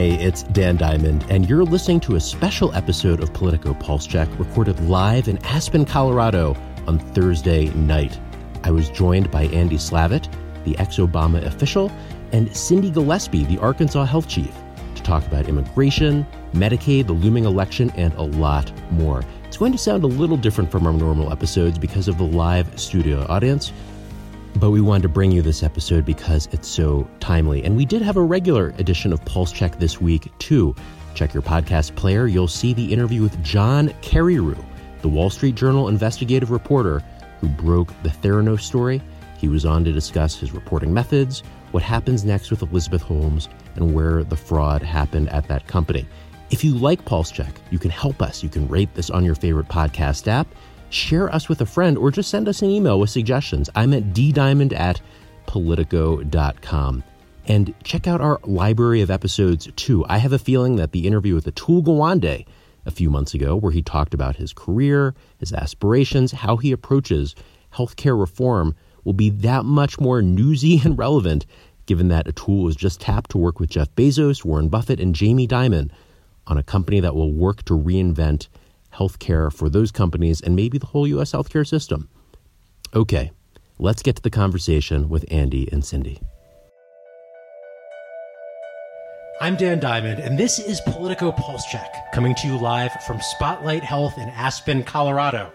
Hey, it's Dan Diamond, and you're listening to a special episode of Politico Pulse Check recorded live in Aspen, Colorado on Thursday night. I was joined by Andy Slavitt, the ex Obama official, and Cindy Gillespie, the Arkansas health chief, to talk about immigration, Medicaid, the looming election, and a lot more. It's going to sound a little different from our normal episodes because of the live studio audience, but we wanted to bring you this episode because it's so timely. And we did have a regular edition of Pulse Check this week, too. Check your podcast player, you'll see the interview with John Carreyrou, the Wall Street Journal investigative reporter who broke the Theranos story. He was on to discuss his reporting methods, what happens next with Elizabeth Holmes, and where the fraud happened at that company. If you like Pulse Check, you can help us. You can rate this on your favorite podcast app, share us with a friend, or just send us an email with suggestions. I'm at ddiamond at politico.com. And check out our library of episodes too. I have a feeling that the interview with Atul Gawande a few months ago, where he talked about his career, his aspirations, how he approaches healthcare reform, will be that much more newsy and relevant given that Atul was just tapped to work with Jeff Bezos, Warren Buffett, and Jamie Dimon on a company that will work to reinvent healthcare for those companies and maybe the whole U.S. healthcare system. Okay, let's get to the conversation with Andy and Cindy. I'm Dan Diamond, and this is Politico Pulse Check, coming to you live from Spotlight Health in Aspen, Colorado.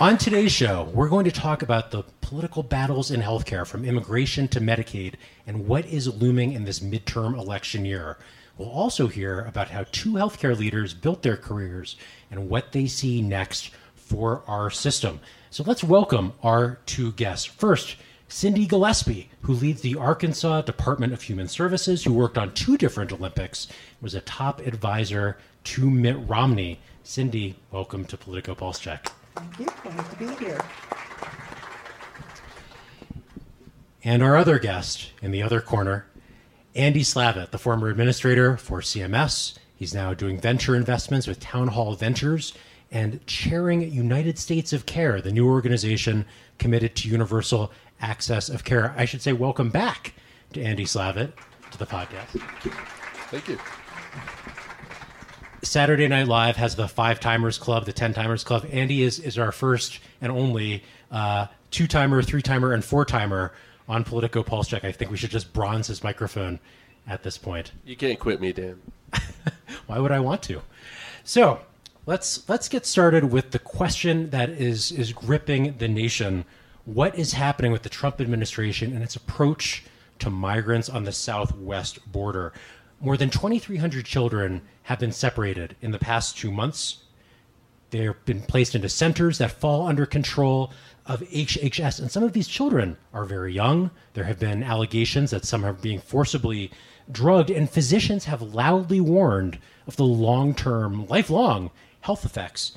On today's show, we're going to talk about the political battles in healthcare from immigration to Medicaid and what is looming in this midterm election year. We'll also hear about how two healthcare leaders built their careers and what they see next for our system. So let's welcome our two guests. First, Cindy Gillespie, who leads the Arkansas Department of Human Services, who worked on two different Olympics, was a top advisor to Mitt Romney. Cindy, welcome to Politico Pulse Check. Thank you. Glad to be here. And our other guest in the other corner, Andy Slavitt, the former administrator for CMS. He's now doing venture investments with Town Hall Ventures and chairing United States of Care, the new organization committed to universal access of care. I should say, welcome back to Andy Slavitt to the podcast. Thank you. Saturday Night Live has the Five Timers Club, the Ten Timers Club. Andy is, is our first and only uh, two timer, three timer, and four timer on Politico Pulse Check. I think we should just bronze his microphone at this point. You can't quit me, Dan. Why would I want to? So let's let's get started with the question that is is gripping the nation. What is happening with the Trump administration and its approach to migrants on the southwest border? More than 2,300 children have been separated in the past two months. They've been placed into centers that fall under control of HHS. And some of these children are very young. There have been allegations that some are being forcibly drugged, and physicians have loudly warned of the long term, lifelong health effects.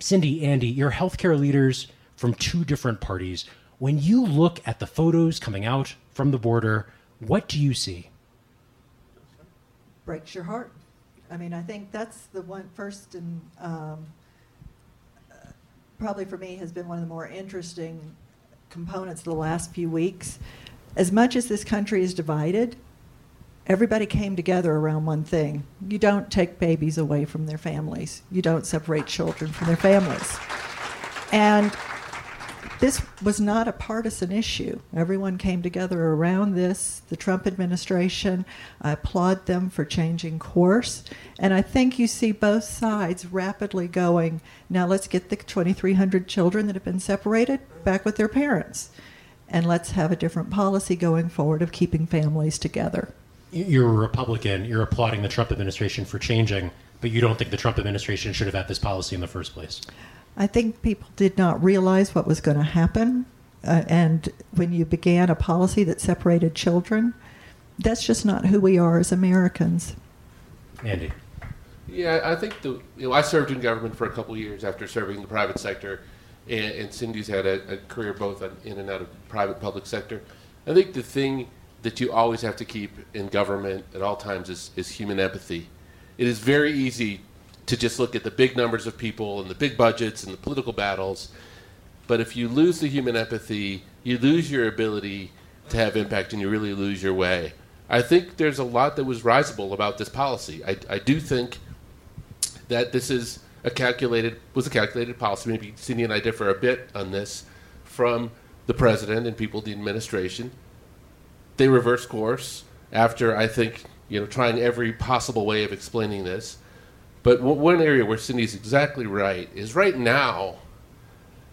Cindy, Andy, you're healthcare leaders from two different parties. When you look at the photos coming out from the border, what do you see? Breaks your heart. I mean, I think that's the one first and um, probably for me has been one of the more interesting components of the last few weeks. As much as this country is divided, everybody came together around one thing. You don't take babies away from their families. You don't separate children from their families. And this was not a partisan issue. Everyone came together around this. The Trump administration, I applaud them for changing course. And I think you see both sides rapidly going, now let's get the 2,300 children that have been separated back with their parents. And let's have a different policy going forward of keeping families together. You're a Republican. You're applauding the Trump administration for changing, but you don't think the Trump administration should have had this policy in the first place. I think people did not realize what was going to happen. Uh, and when you began a policy that separated children, that's just not who we are as Americans. Andy. Yeah, I think the you know I served in government for a couple of years after serving the private sector, and, and Cindy's had a, a, career both in and out of private public sector. I think the thing that you always have to keep in government at all times is, is human empathy. It is very easy to just look at the big numbers of people and the big budgets and the political battles. But if you lose the human empathy, you lose your ability to have impact and you really lose your way. I think there's a lot that was risible about this policy. I, I do think that this is a calculated was a calculated policy. Maybe Cindy and I differ a bit on this from the president and people in the administration. They reversed course after I think you know trying every possible way of explaining this. But one area where Cindy's exactly right is right now.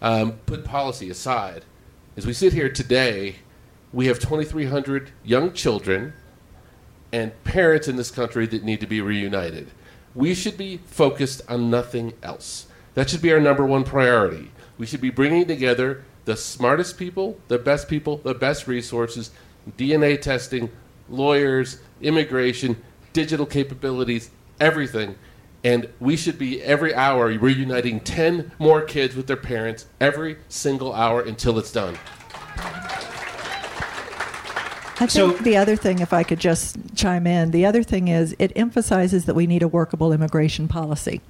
Um, put policy aside, as we sit here today, we have 2,300 young children and parents in this country that need to be reunited. We should be focused on nothing else. That should be our number one priority. We should be bringing together the smartest people, the best people, the best resources, DNA testing, lawyers, immigration, digital capabilities, everything. And we should be every hour reuniting 10 more kids with their parents every single hour until it's done. I think so, the other thing, if I could just chime in, the other thing is it emphasizes that we need a workable immigration policy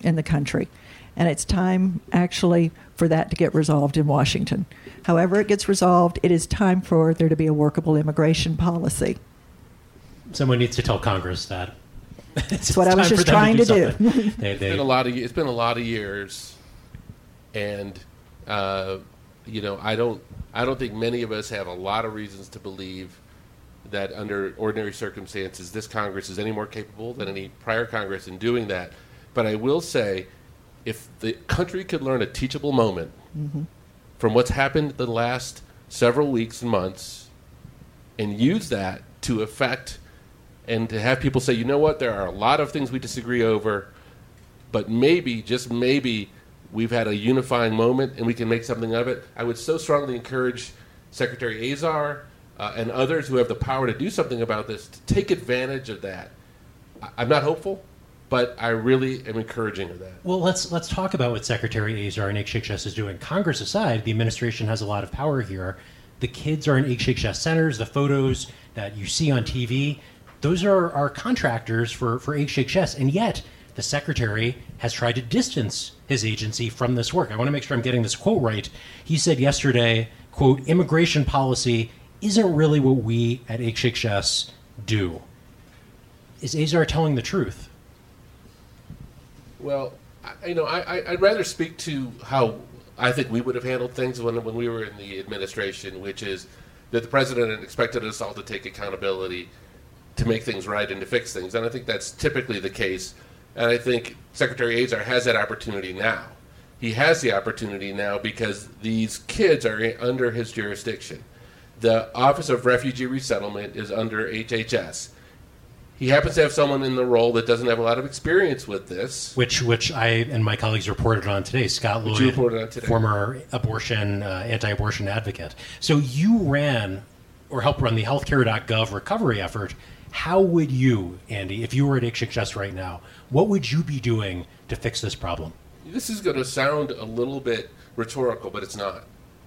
in the country. And it's time actually for that to get resolved in Washington. However, it gets resolved, it is time for there to be a workable immigration policy. Someone needs to tell Congress that. That's what I was just trying to do. To do. they, they, it's been a lot of it's been a lot of years, and uh, you know I don't I don't think many of us have a lot of reasons to believe that under ordinary circumstances, this Congress is any more capable than any prior Congress in doing that. But I will say, if the country could learn a teachable moment mm-hmm. from what's happened the last several weeks and months and use that to affect and to have people say, you know what, there are a lot of things we disagree over, but maybe, just maybe, we've had a unifying moment and we can make something of it. I would so strongly encourage Secretary Azar uh, and others who have the power to do something about this to take advantage of that. I- am not hopeful, but I really am encouraging of that. Well, let's let's talk about what Secretary Azar and HHS is doing. Congress aside, the administration has a lot of power here. The kids are in HHS centers. The photos that you see on TV, those are, our contractors for, for HHS, and yet the secretary has tried to distance his agency from this work. I want to make sure I'm getting this quote right. He said yesterday, quote, immigration policy isn't really what we at HHS do. Is Azar telling the truth? Well, I, you know, I, would rather speak to how I think we would have handled things when, when we were in the administration, which is that the president expected us all to take accountability to make things right and to fix things. And I think that's typically the case and I think Secretary Azar has that opportunity now. He has the opportunity now because these kids are under his jurisdiction. The Office of Refugee Resettlement is under HHS. He happens to have someone in the role that doesn't have a lot of experience with this. Which, which I and my colleagues reported on today. Scott Lloyd, today. former abortion, uh, anti-abortion advocate. So you ran or helped run the healthcare.gov recovery effort. How would you, Andy, if you were at HHS right now, what would you be doing to fix this problem? This is going to sound a little bit rhetorical, but it's not.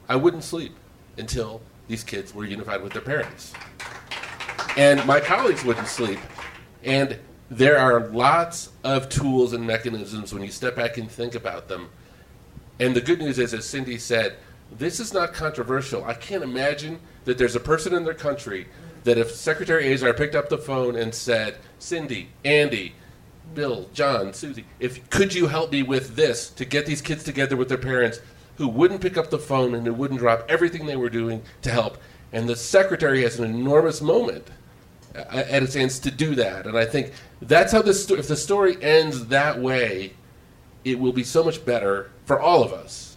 I wouldn't sleep until these kids were unified with their parents. And my colleagues wouldn't sleep. And there are lots of tools and mechanisms when you step back and think about them. And the good news is, as Cindy said, this is not controversial. I can't imagine that there's a person in their country that if Secretary Azar picked up the phone and said, Cindy, Andy, Bill, John, Susie, if could you help me with this to get these kids together with their parents who wouldn't pick up the phone and who wouldn't drop everything they were doing to help. And the secretary has an enormous moment at its hands to do that. And I think that's how this. If the story ends that way, it will be so much better for all of us.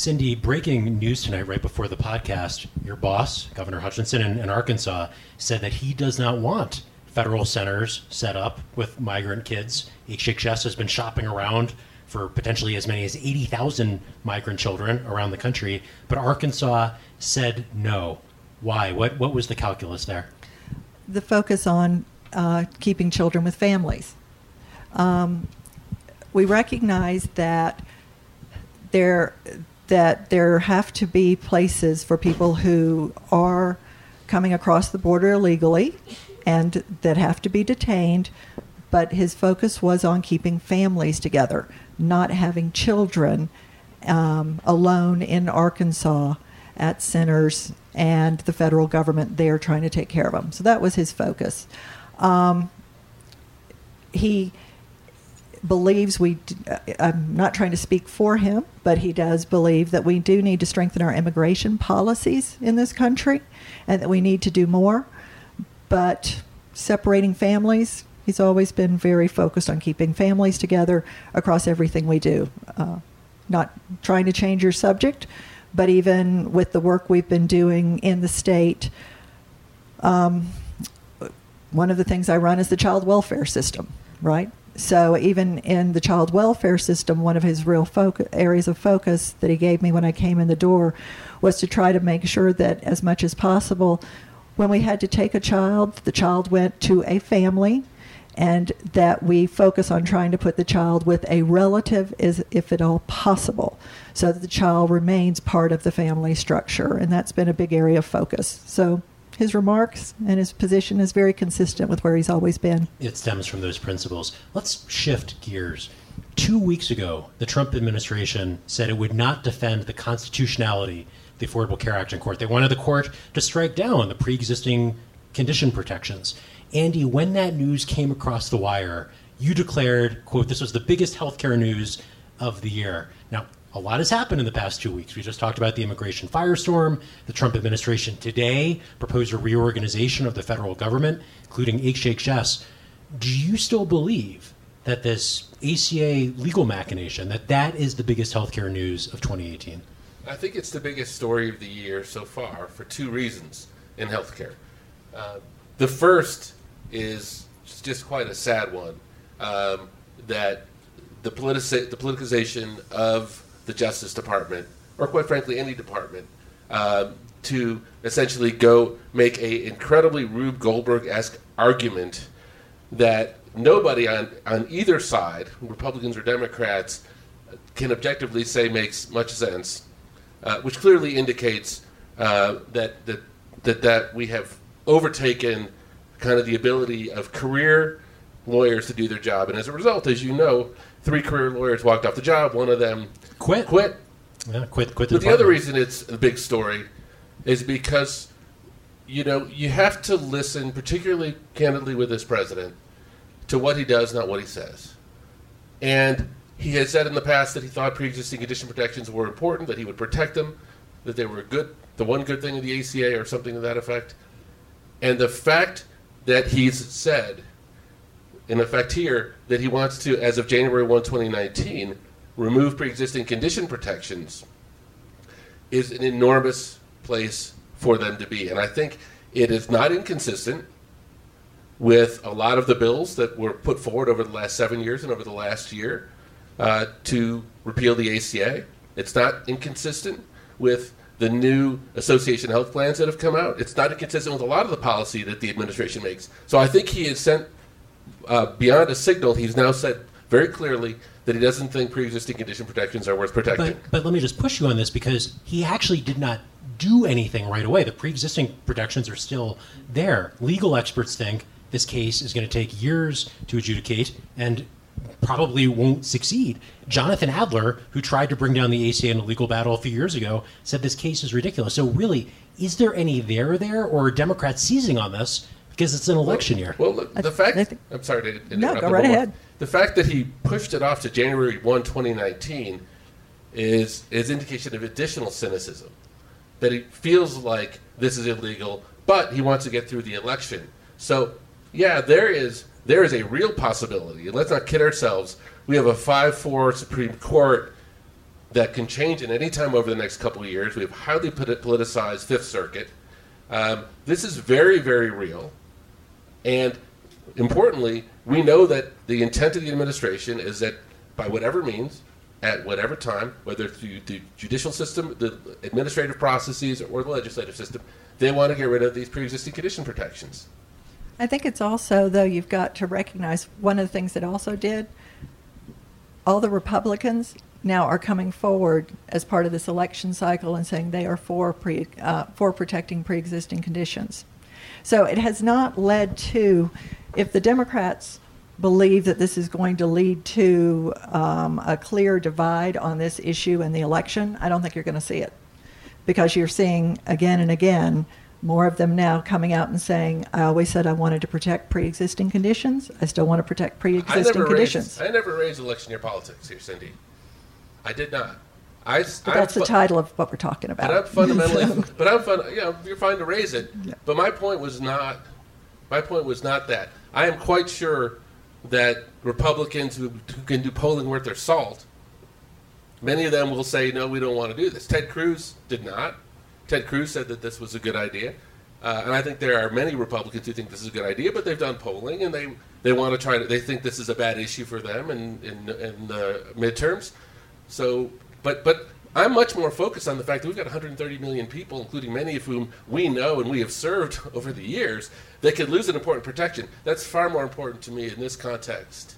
Cindy, breaking news tonight, right before the podcast, your boss, Governor Hutchinson in, in Arkansas, said that he does not want federal centers set up with migrant kids. HHS has been shopping around for potentially as many as 80,000 migrant children around the country, but Arkansas said no. Why? What, what was the calculus there? The focus on uh, keeping children with families. Um, we recognize that there that there have to be places for people who are coming across the border illegally and that have to be detained. But his focus was on keeping families together, not having children um, alone in Arkansas at centers and the federal government there trying to take care of them. So that was his focus. Um, he believes we, uh, I'm not trying to speak for him, but he does believe that we do need to strengthen our immigration policies in this country and that we need to do more. But separating families, he's always been very focused on keeping families together across everything we do. Uh, not trying to change your subject, but even with the work we've been doing in the state, um, one of the things I run is the child welfare system, right? So even in the child welfare system, one of his real foc- areas of focus that he gave me when I came in the door was to try to make sure that as much as possible, when we had to take a child, the child went to a family, and that we focus on trying to put the child with a relative, if at all possible, so that the child remains part of the family structure, and that's been a big area of focus. So his remarks and his position is very consistent with where he's always been. It stems from those principles. Let's shift gears. Two weeks ago, the Trump administration said it would not defend the constitutionality of the Affordable Care Act in court. They wanted the court to strike down the pre existing condition protections. Andy, when that news came across the wire, you declared, quote, this was the biggest healthcare news of the year. Now, a lot has happened in the past two weeks. We just talked about the immigration firestorm. The Trump administration today proposed a reorganization of the federal government, including HHS. Do you still believe that this ACA legal machination, that that is the biggest healthcare news of 2018? I think it's the biggest story of the year so far for two reasons in healthcare. Uh, the first is just quite a sad one um, that the, politici- the politicization of the Justice Department, or quite frankly, any department, um, to essentially go make a incredibly Rube Goldberg esque argument that nobody on, on either side, Republicans or Democrats, can objectively say makes much sense, uh, which clearly indicates uh, that, that that that we have overtaken kind of the ability of career lawyers to do their job, and as a result, as you know, three career lawyers walked off the job. One of them Quit. quit. Yeah, quit. Quit the But the other reason it's a big story is because you know you have to listen, particularly candidly with this president, to what he does, not what he says. And he has said in the past that he thought pre-existing condition protections were important, that he would protect them, that they were good, the one good thing of the ACA or something to that effect. And the fact that he's said, in effect here, that he wants to, as of January 1, 2019, remove pre-existing condition protections is an enormous place for them to be. And I think it is not inconsistent with a lot of the bills that were put forward over the last seven years and over the last year uh, to repeal the ACA. It's not inconsistent with the new association health plans that have come out. It's not inconsistent with a lot of the policy that the administration makes. So I think he has sent uh, beyond a signal. He's now said very clearly that he doesn't think pre-existing condition protections are worth protecting. But, but let me just push you on this because he actually did not do anything right away. The pre existing protections are still there. Legal experts think this case is going to take years to adjudicate and probably won't succeed. Jonathan Adler, who tried to bring down the ACA in a legal battle a few years ago, said this case is ridiculous. So, really, is there any there there, or are Democrats seizing on this because it's an election year? Well, look, the fact I think- I'm sorry to interrupt. No, go right ahead. The fact that he pushed it off to January 1, 2019 is is indication of additional cynicism. That he feels like this is illegal, but he wants to get through the election. So, yeah, there is there is a real possibility. And let's not kid ourselves. We have a 5-4 Supreme Court that can change at any time over the next couple of years. We have highly politicized Fifth Circuit. Um, this is very, very real. And importantly, we know that the intent of the administration is that by whatever means, at whatever time, whether through the judicial system, the administrative processes, or the legislative system, they want to get rid of these pre-existing condition protections. I think it's also, though, you've got to recognize one of the things that also did, all the Republicans now are coming forward as part of this election cycle and saying they are for, pre, uh, for protecting pre-existing conditions. So it has not led to, if the Democrats believe that this is going to lead to um, a clear divide on this issue in the election, I don't think you're going to see it because you're seeing again and again more of them now coming out and saying, I always said I wanted to protect pre existing conditions. I still want to protect pre existing conditions. raised. I never raised election year politics here, Cindy. I did not. I. But that's the title of what we're talking about. But I'm fundamentally. But I'm fun. You know, you're fine to raise it. Yeah. But my point was not. My point was not that. I am quite sure that Republicans who, who can do polling worth their salt, many of them will say, "No, we don't want to do this." Ted Cruz did not. Ted Cruz said that this was a good idea, uh, and I think there are many Republicans who think this is a good idea, but they've done polling and they they want to try to. They think this is a bad issue for them in in, in the midterms. So, but but I'm much more focused on the fact that we've got 130 million people, including many of whom we know and we have served over the years, that could lose an important protection. That's far more important to me in this context.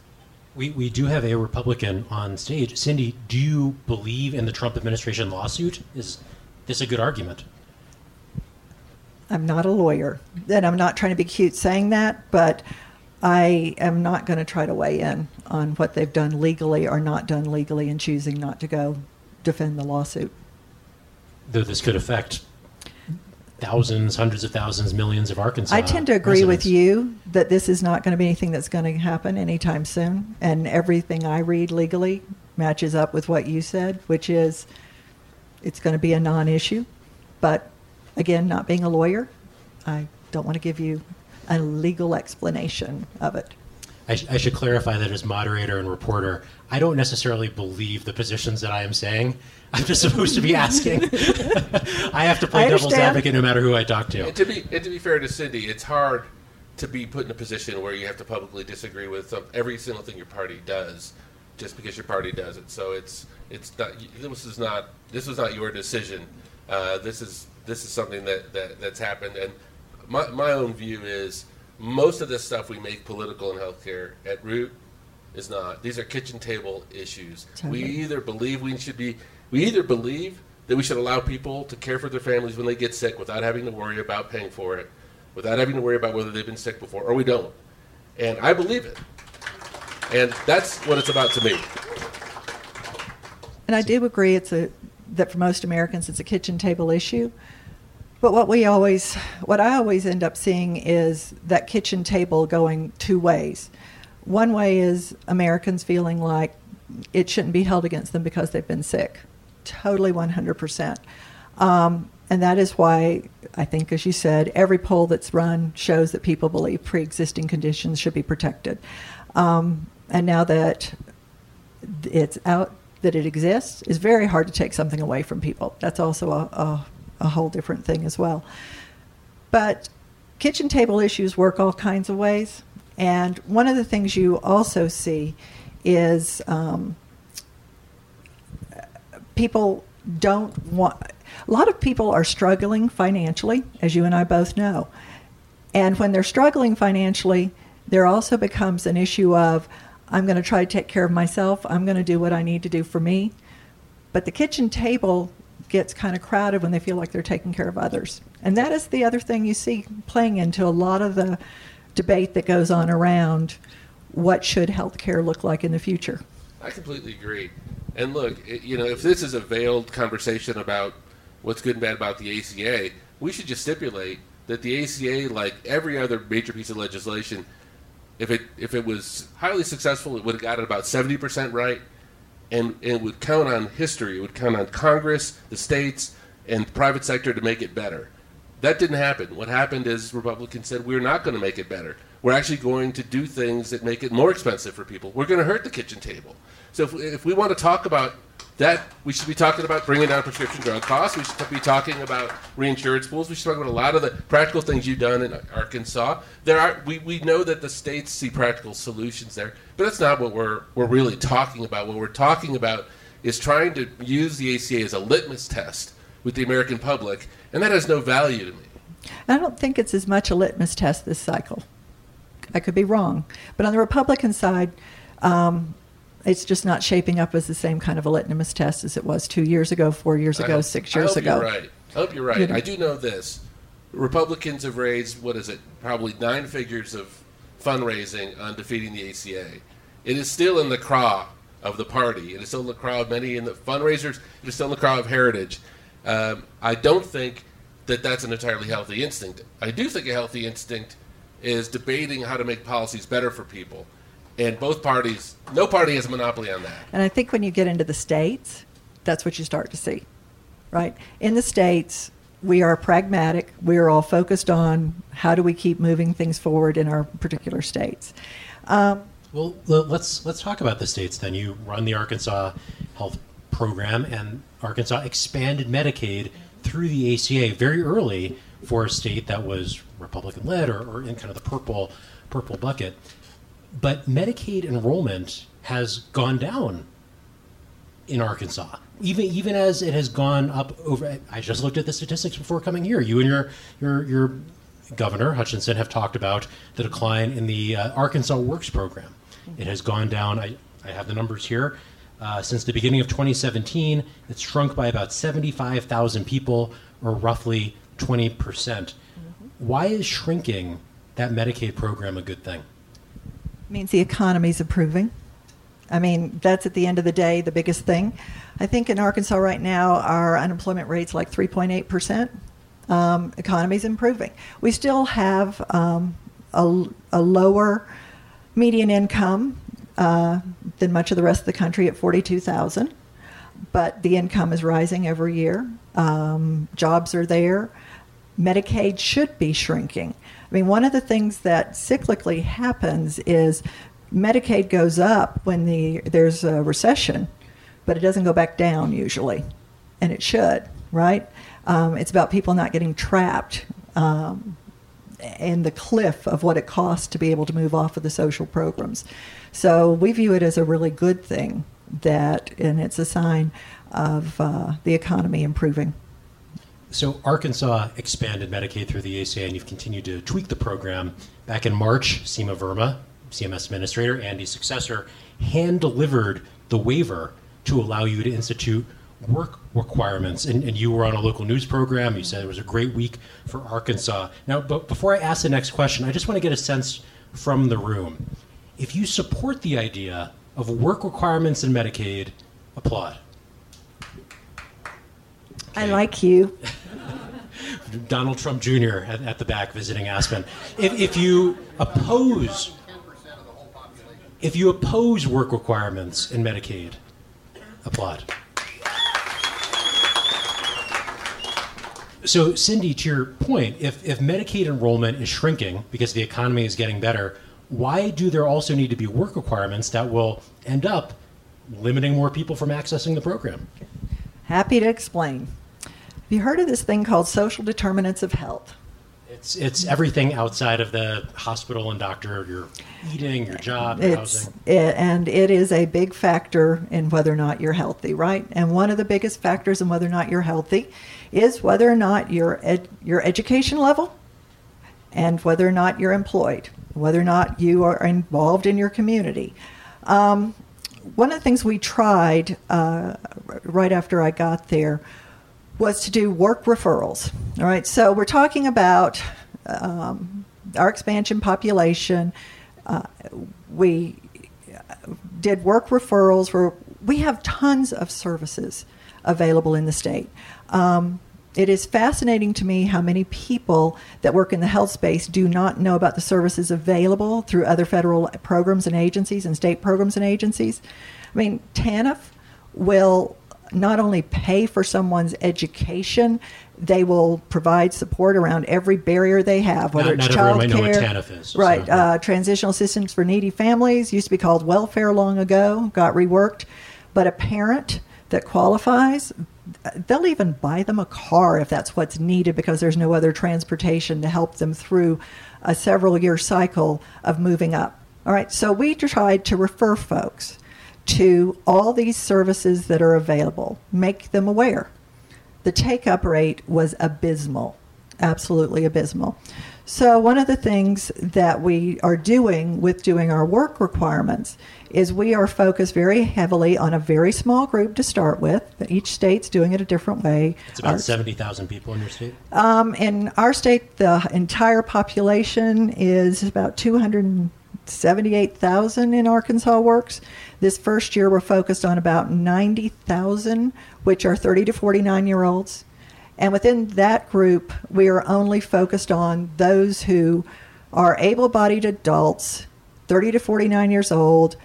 We, we do have a Republican on stage. Cindy, do you believe in the Trump administration lawsuit? Is this a good argument? I'm not a lawyer, and I'm not trying to be cute saying that, but I am not going to try to weigh in on what they've done legally or not done legally in choosing not to go defend the lawsuit. Though this could affect thousands, hundreds of thousands, millions of Arkansas. I tend to agree with you that this is not going to be anything that's going to happen anytime soon, and everything I read legally matches up with what you said, which is it's going to be a non-issue. But again, not being a lawyer, I don't want to give you a legal explanation of it. I, sh- I should clarify that as moderator and reporter, I don't necessarily believe the positions that I am saying. I'm just supposed to be asking. I have to play I devil's advocate no matter who I talk to. And to be and to be fair to Cindy, it's hard to be put in a position where you have to publicly disagree with some, every single thing your party does, just because your party does it. So it's it's not this is not this was not your decision. Uh, this is this is something that, that that's happened. And my my own view is most of this stuff we make political in healthcare at root is not. These are kitchen table issues. We either believe we should be, we either believe that we should allow people to care for their families when they get sick without having to worry about paying for it, without having to worry about whether they've been sick before, or we don't. And I believe it. And that's what it's about to me. And I do agree it's a that for most Americans it's a kitchen table issue. But what we always what I always end up seeing is that kitchen table going two ways. One way is Americans feeling like it shouldn't be held against them because they've been sick. Totally 100%. Um, and that is why I think, as you said, every poll that's run shows that people believe pre existing conditions should be protected. Um, and now that it's out that it exists it's very hard to take something away from people. That's also a, a, a whole different thing as well. But kitchen table issues work all kinds of ways. And one of the things you also see is um, people don't want, a lot of people are struggling financially, as you and I both know. And when they're struggling financially, there also becomes an issue of, I'm going to try to take care of myself. I'm going to do what I need to do for me. But the kitchen table gets kind of crowded when they feel like they're taking care of others. And that is the other thing you see playing into a lot of the debate that goes on around what should healthcare look like in the future. I completely agree. And look, it, you know, if this is a veiled conversation about what's good and bad about the ACA, we should just stipulate that the ACA, like every other major piece of legislation, if it if it was highly successful, it would have got it about seventy percent right, and, and it would count on history. It would count on Congress, the states, and the private sector to make it better. That didn't happen. What happened is Republicans said we're not going to make it better. We're actually going to do things that make it more expensive for people. We're going to hurt the kitchen table. So if, if we want to talk about that, we should be talking about bringing down prescription drug costs. We should be talking about reinsurance pools. We should talk about a lot of the practical things you've done in Arkansas. There are we, we know that the states see practical solutions there, but that's not what we're we're really talking about. What we're talking about is trying to use the ACA as a litmus test with the American public, and that has no value to me. I don't think it's as much a litmus test this cycle. I could be wrong. But on the Republican side, um, it's just not shaping up as the same kind of a litmus test as it was two years ago, four years ago, hope- six I years hope ago. You're right. I hope you're right. You know. I do know this. Republicans have raised what is it? Probably nine figures of fundraising on defeating the ACA. It is still in the craw of the party. It is still in the craw of many in the fundraisers. It is still in the craw of Heritage. Um, I don't think that that's an entirely healthy instinct. I do think a healthy instinct is debating how to make policies better for people. And both parties, no party has a monopoly on that. And I think when you get into the states, that's what you start to see, right? In the states, we are pragmatic. We are all focused on how do we keep moving things forward in our particular states. Um, well, let's let's talk about the states. Then you run the Arkansas Health Program, and Arkansas expanded Medicaid through the ACA very early for a state that was Republican led or, or in kind of the purple purple bucket. But Medicaid enrollment has gone down in Arkansas. Even even as it has gone up over I just looked at the statistics before coming here. You and your your your governor Hutchinson have talked about the decline in the uh, Arkansas Works program. It has gone down I I have the numbers here. Uh, since the beginning of 2017, it's shrunk by about 75,000 people, or roughly 20%. percent mm-hmm. Why is shrinking that Medicaid program a good thing? It means the economy is improving. I mean, that's at the end of the day the biggest thing. I think in Arkansas right now, our unemployment rate's like 3.8%. Um, economy's improving. We still have um, a, a lower median income uh, than much of the rest of the country at 42,000. But the income is rising every year. Um, jobs are there. Medicaid should be shrinking. I mean, one of the things that cyclically happens is Medicaid goes up when the there's a recession, but it doesn't go back down usually, and it should, right? Um, it's about people not getting trapped um, in the cliff of what it costs to be able to move off of the social programs. So we view it as a really good thing that, and it's a sign of uh, the economy improving. So Arkansas expanded Medicaid through the ACA, and you've continued to tweak the program. Back in March, Seema Verma, CMS administrator, Andy's successor, hand delivered the waiver to allow you to institute work requirements. And, and, you were on a local news program. You said it was a great week for Arkansas. Now, but before I ask the next question, I just want to get a sense from the room if you support the idea of work requirements in Medicaid, applaud. Okay. I like you. Donald Trump Jr. At, at, the back visiting Aspen. If, if you oppose, if you oppose work requirements in Medicaid, applaud. So, Cindy, to your point, if, if Medicaid enrollment is shrinking because the economy is getting better, why do there also need to be work requirements that will end up limiting more people from accessing the program? Happy to explain. Have you heard of this thing called social determinants of health? It's, it's everything outside of the hospital and doctor, your eating, your job, your housing. It, and it is a big factor in whether or not you're healthy, right? And one of the biggest factors in whether or not you're healthy is whether or not your, ed, your education level and whether or not you're employed whether or not you are involved in your community. Um, one of the things we tried uh, right after I got there was to do work referrals. All right, so we're talking about um, our expansion population. Uh, we did work referrals where we have tons of services available in the state. Um, it is fascinating to me how many people that work in the health space do not know about the services available through other federal programs and agencies and state programs and agencies. I mean, TANF will not only pay for someone's education, they will provide support around every barrier they have, whether not, it's child care, right? So. Uh, transitional assistance for needy families used to be called welfare long ago, got reworked, but a parent that qualifies, they'll even buy them a car if that's what's needed because there's no other transportation to help them through a several year cycle of moving up. All right, so we tried to refer folks to all these services that are available, make them aware. The take up rate was abysmal, absolutely abysmal. So, one of the things that we are doing with doing our work requirements is we are focused very heavily on a very small group to start with. Each state's doing it a different way. It's about our, 70,000 people in your state? Um, in our state, the entire population is about 278,000 in Arkansas Works. This first year, we're focused on about 90,000, which are 30 to 49 year olds. And within that group, we are only focused on those who are able bodied adults, 30 to 49 years old,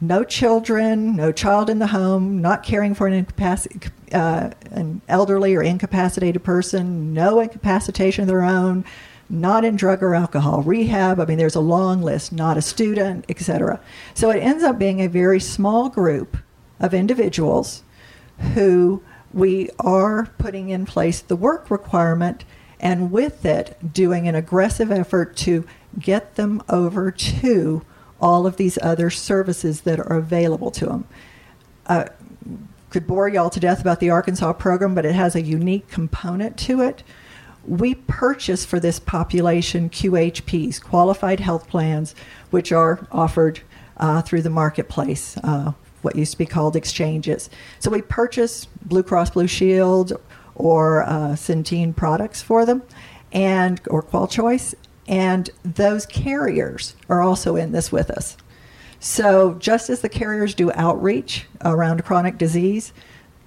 no children, no child in the home, not caring for an, incapac- uh, an elderly or incapacitated person, no incapacitation of their own, not in drug or alcohol, rehab. I mean, there's a long list, not a student, etc. So it ends up being a very small group of individuals who we are putting in place the work requirement and with it doing an aggressive effort to get them over to all of these other services that are available to them. Uh, could bore y'all to death about the Arkansas program, but it has a unique component to it. We purchase for this population QHPs, qualified health plans, which are offered uh, through the marketplace, uh, what used to be called exchanges. So we purchase Blue Cross Blue Shield or uh, Centene products for them, and or QualChoice, and those carriers are also in this with us. So, just as the carriers do outreach around chronic disease,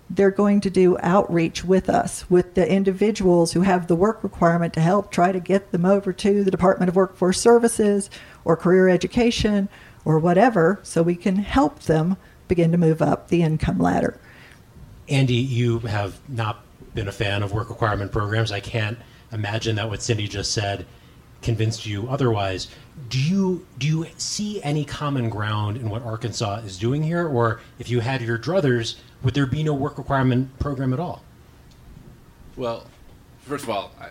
they're going to do outreach with us, with the individuals who have the work requirement to help try to get them over to the Department of Workforce Services or career education or whatever, so we can help them begin to move up the income ladder. Andy, you have not been a fan of work requirement programs. I can't imagine that what Cindy just said convinced you otherwise. Do you do you see any common ground in what Arkansas is doing here, or if you had your druthers, would there be no work requirement program at all? Well, first of all, I,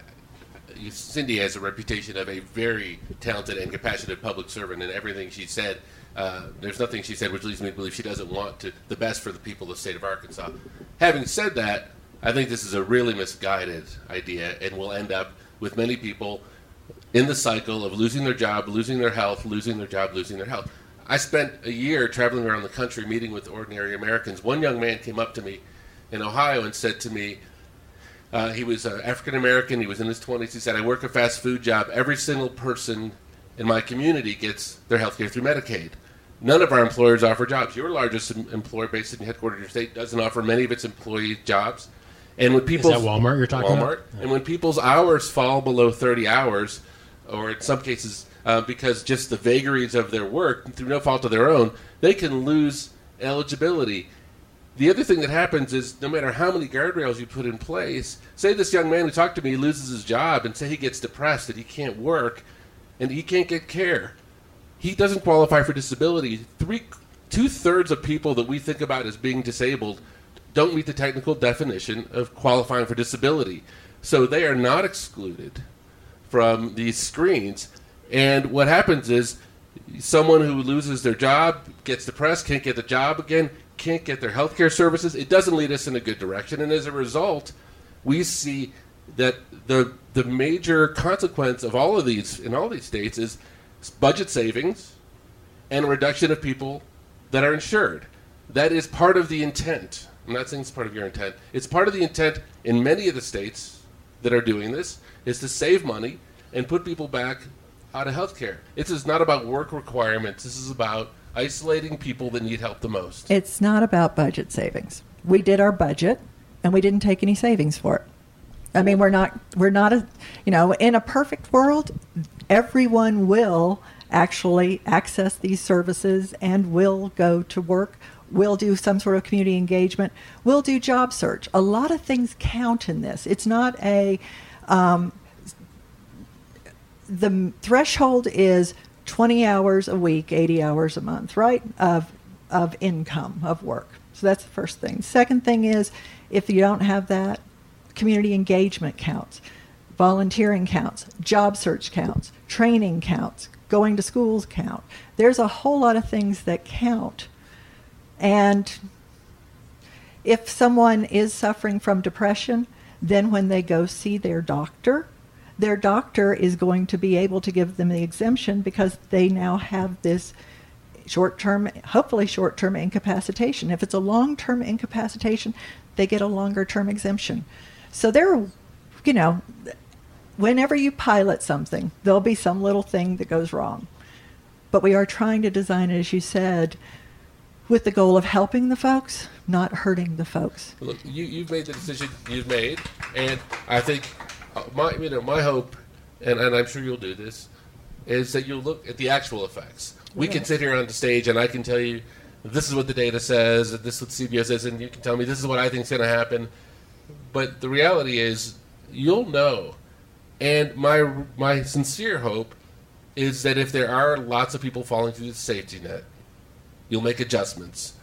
Cindy has a reputation of a very talented and compassionate public servant, and everything she said. Uh, there's nothing she said which leads me to believe she doesn't want to, the best for the people of the state of Arkansas. Having said that, I think this is a really misguided idea, and will end up with many people in the cycle of losing their job, losing their health, losing their job, losing their health. I spent a year traveling around the country meeting with ordinary Americans. One young man came up to me in Ohio and said to me, uh, he was uh, African American, he was in his 20s. He said, I work a fast food job. Every single person in my community gets their health care through Medicaid. None of our employers offer jobs. Your largest employer, based in headquartered in your state, doesn't offer many of its employees jobs. And when people is that Walmart you're talking Walmart, about? and when people's hours fall below 30 hours, or in some cases uh, because just the vagaries of their work through no fault of their own, they can lose eligibility. The other thing that happens is no matter how many guardrails you put in place, say this young man who talked to me loses his job and say he gets depressed that he can't work and he can't get care. He doesn't qualify for disability. Three two thirds of people that we think about as being disabled don't meet the technical definition of qualifying for disability. So they are not excluded from these screens. And what happens is someone who loses their job, gets depressed, can't get the job again, can't get their health care services. It doesn't lead us in a good direction. And as a result, we see that the the major consequence of all of these in all these states is budget savings and a reduction of people that are insured. That is part of the intent. I'm not saying it's part of your intent. It's part of the intent in many of the states that are doing this is to save money and put people back out of healthcare. This is not about work requirements. This is about isolating people that need help the most. It's not about budget savings. We did our budget and we didn't take any savings for it. I mean, we're not we're not a you know, in a perfect world, everyone will actually access these services and will go to work We'll do some sort of community engagement. We'll do job search. A lot of things count in this. It's not a, um, the threshold is 20 hours a week, 80 hours a month, right? Of, of income, of work. So that's the first thing. Second thing is if you don't have that, community engagement counts, volunteering counts, job search counts, training counts, going to schools count. There's a whole lot of things that count and if someone is suffering from depression, then when they go see their doctor, their doctor is going to be able to give them the exemption because they now have this short term, hopefully short term incapacitation. If it's a long term incapacitation, they get a longer term exemption. So there, you know, whenever you pilot something, there'll be some little thing that goes wrong. But we are trying to design it, as you said, with the goal of helping the folks, not hurting the folks. Look, you, you've made the decision you've made, and I think Uh, my, you know, my hope, and, and I'm sure you'll do this, is that you'll look at the actual effects. We can sit here on the stage, and I can tell you, this is what the data says, and this is what CBO says, and you can tell me this is what I think is going to happen. But the reality is, you'll know. And my my sincere hope is that if there are lots of people falling through the safety net, you'll make adjustments.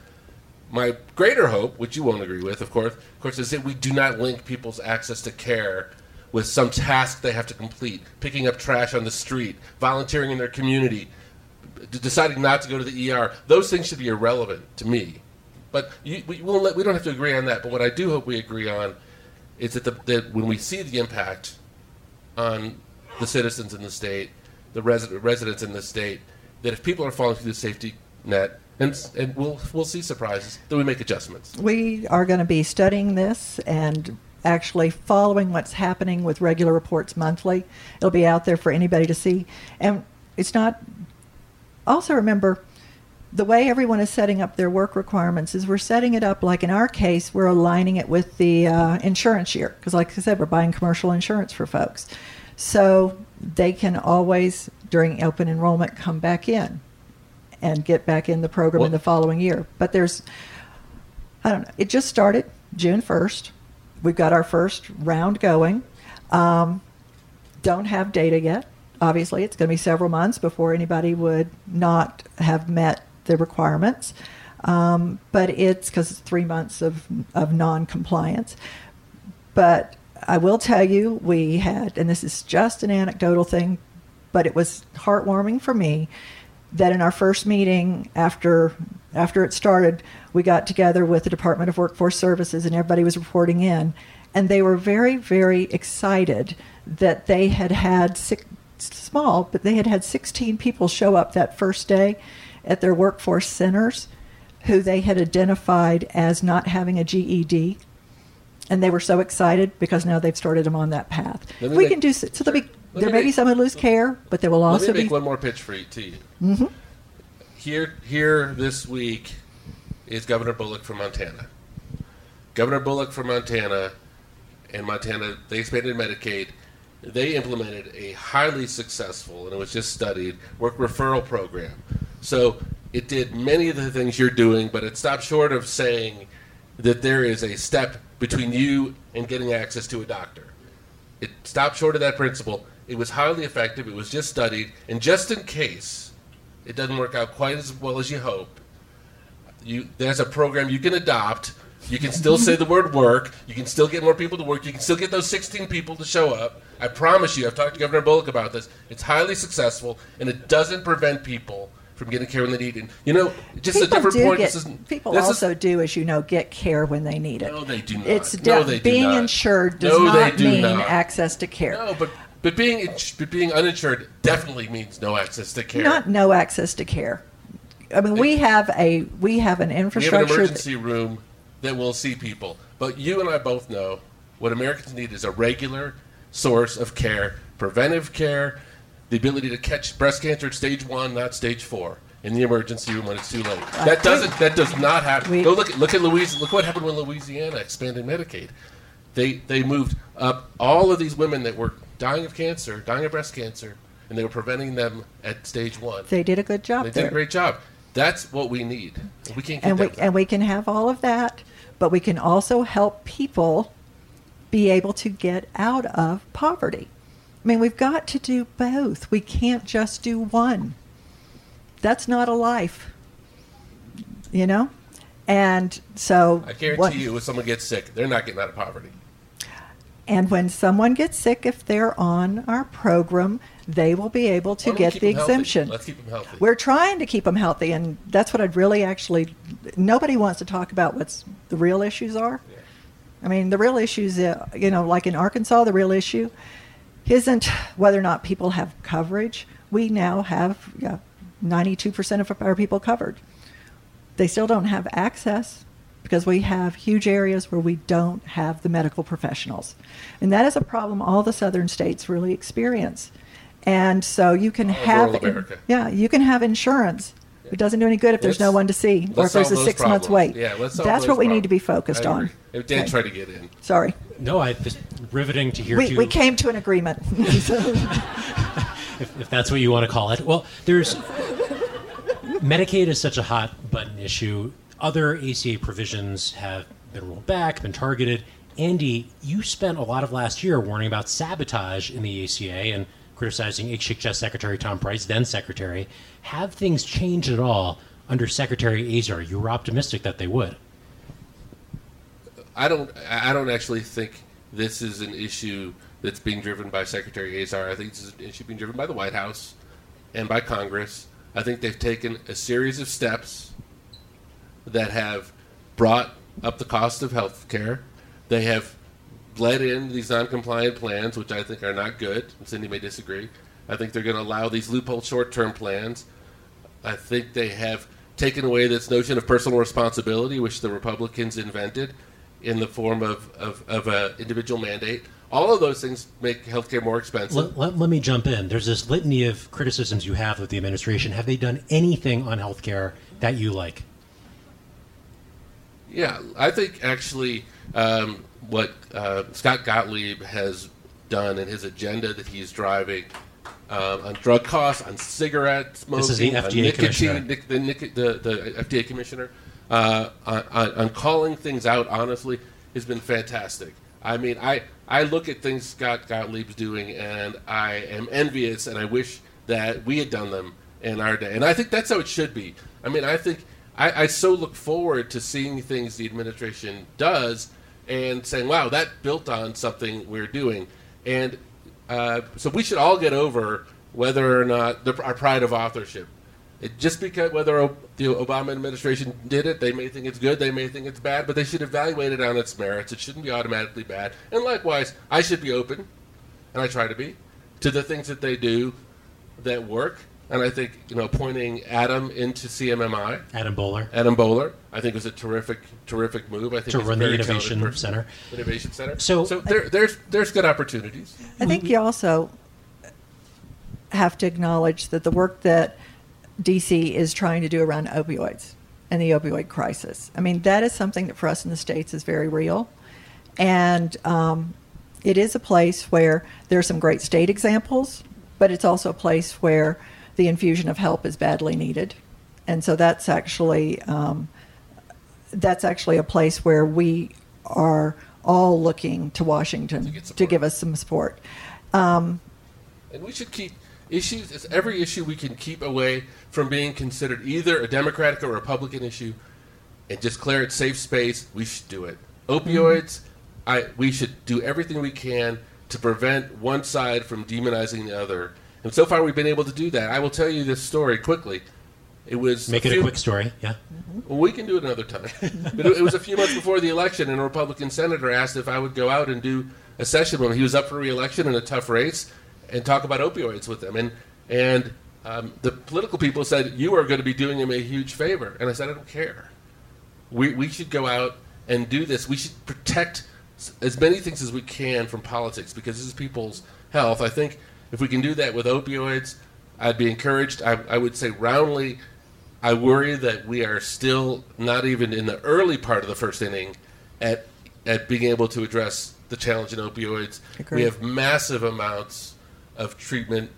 My greater hope, which you won't agree with, of course, of course, is that we do not link people's access to care with some task they have to complete, picking up trash on the street, volunteering in their community, d- deciding not to go to the ER. Those things should be irrelevant to me. But you, we, let, we don't have to agree on that. But what I do hope we agree on is that, the, that when we see the impact on the citizens in the state, the resident, residents in the state, that if people are falling through the safety net, and, and we'll, we'll see surprises, that we make adjustments. We are going to be studying this and actually following what's happening with regular reports monthly. It'll be out there for anybody to see. And it's not, also remember, the way everyone is setting up their work requirements is we're setting it up like in our case, we're aligning it with the uh, insurance year. Because, like I said, we're buying commercial insurance for folks. So they can always, during open enrollment, come back in and get back in the program Well- in the following year. But there's, I don't know, it just started June 1st. We've got our first round going. Um, don't have data yet. Obviously, it's going to be several months before anybody would not have met the requirements. Um, but it's because it's three months of, of non compliance. But I will tell you, we had, and this is just an anecdotal thing, but it was heartwarming for me that in our first meeting after after it started, we got together with the Department of Workforce Services and everybody was reporting in, and they were very very excited that they had had six, small, but they had had 16 people show up that first day at their workforce centers who they had identified as not having a GED and they were so excited because now they've started them on that path. We can do so. so there'll be, Let there may be some who lose care, but there will also Let me be. make one more pitch for you, to you. Mm-hmm. Here, here this week is Governor Bullock from Montana. Governor Bullock from Montana and Montana, they expanded Medicaid. They implemented a highly successful, and it was just studied, work referral program. So it did many of the things you're doing, but it stopped short of saying that there is a step between you and getting access to a doctor. It stopped short of that principle. It was highly effective. It was just studied. And just in case it doesn't work out quite as well as you hope, you there's a program you can adopt. You can still say the word work. You can still get more people to work. You can still get those 16 people to show up. I promise you, I've talked to Governor Bullock about this. It's highly successful, and it doesn't prevent people from getting care when they need it. You know, just people a different point. get, this people this is- also do, as you know, get care when they need it. No, they do not. It's No, they do being not. insured does No, not mean not. access to care. No, but but being but being uninsured definitely means no access to care. Not no access to care. I mean, we have a we have an infrastructure. we have an infrastructure. that- emergency room that will see people. But you and I both know what Americans need is a regular source of care, preventive care, the ability to catch breast cancer at stage one, not stage four, in the emergency room when it's too late. That doesn't. That does not happen. We- Go look at look at Louisiana. Look what happened when Louisiana expanded Medicaid. They they moved up all of these women that were dying of cancer, dying of breast cancer, and they were preventing them at stage one. they did a good job They did a great job. That's what we need. We can't get and we that. and we can have all of that, but we can also help people be able to get out of poverty. I mean, we've got to do both. We can't just do one. That's not a life. You know? And so I guarantee what- you, if someone gets sick, they're not getting out of poverty. And when someone gets sick, if they're on our program, they will be able to get the them healthy? exemption. Let's keep them healthy. We're trying to keep them healthy, and that's what I'd really actually. Nobody wants to talk about what's the real issues are. I mean, the real issues, uh, you know, like in Arkansas, the real issue isn't whether or not people have coverage. We now have yeah, 92% of our people covered. They still don't have access because we have huge areas where we don't have the medical professionals. And that is a problem all the southern states really experience. And so you can All have rural yeah, you can have insurance, It doesn't do any good if there's no Let's- one to see, or if there's a those six months wait. Yeah, let's solve That's those what we need to be focused on. agree. If Dan Okay. tried to get in. Sorry, No, I just riveting to hear we, two. we came to an agreement. If, if that's what you want to call it. Well, there's Medicaid is such a hot button issue. Other ACA provisions have been rolled back, been targeted. Andy, you spent a lot of last year warning about sabotage in the ACA and criticizing HHS Secretary Tom Price, then Secretary. Have things changed at all under Secretary Azar? You were optimistic that they would. I don't. I don't actually think this is an issue that's being driven by Secretary Azar. I think this is an issue being driven by the White House and by Congress. I think they've taken a series of steps that have brought up the cost of health care. They have bled in these non-compliant plans, which I think are not good. Cindy may disagree. I think they're going to allow these loophole short-term plans. I think they have taken away this notion of personal responsibility, which the Republicans invented in the form of, of, of an individual mandate. All of those things make healthcare more expensive. Let, let, let me jump in. There's this litany of criticisms you have of the administration. Have they done anything on healthcare that you like? Yeah, I think actually um, what uh, Scott Gottlieb has done and his agenda that he's driving um, on drug costs, on cigarette smoking, This is the on FDA commissioner. nic- the, nic- the, the FDA commissioner, uh, on, on, on calling things out honestly has been fantastic. I mean, I, I look at things Scott Gottlieb's doing and I am envious and I wish that we had done them in our day. And I think that's how it should be. I mean, I think I, I so look forward to seeing things the administration does and saying, wow, that built on something we're doing. And uh, so we should all get over whether or not the, our pride of authorship. It, just because whether the Obama administration did it, they may think it's good, they may think it's bad, but they should evaluate it on its merits. It shouldn't be automatically bad. And likewise, I should be open, and I try to be, to the things that they do that work. And I think you know, appointing Adam into CMMI, Adam Boehler. Adam Boehler, I think was a terrific, terrific move. I think To run the Innovation. Center. Innovation Center. So- so there, there's there's good opportunities. I think you also have to acknowledge that the work that DC is trying to do around opioids and the opioid crisis. I mean, that is something that for us in the States is very real. And um, it is a place where there are some great state examples, but it's also a place where the infusion of help is badly needed. And so that's actually um, that's actually a place where we are all looking to Washington To to, give us some support. Um, And we should keep issues, it's every issue we can keep away from being considered either a Democratic or Republican issue and just clear it safe space, we should do it. Opioids, I, we should do everything we can to prevent one side from demonizing the other. And so far we've been able to do that. I will tell you this story quickly. It was Make it a quick story. Yeah. well, we can do it another time. but it, it was a few months before the election, and a Republican senator asked if I would go out and do a session when he was up for reelection in a tough race and talk about opioids with them. And and um, the political people said you are going to be doing him a huge favor, and I said I don't care. We we should go out and do this. We should protect as many things as we can from politics because this is people's health. I think if we can do that with opioids, I'd be encouraged. I, I would say roundly. I worry that we are still not even in the early part of the first inning at at being able to address the challenge in opioids. Agreed. We have massive amounts of treatment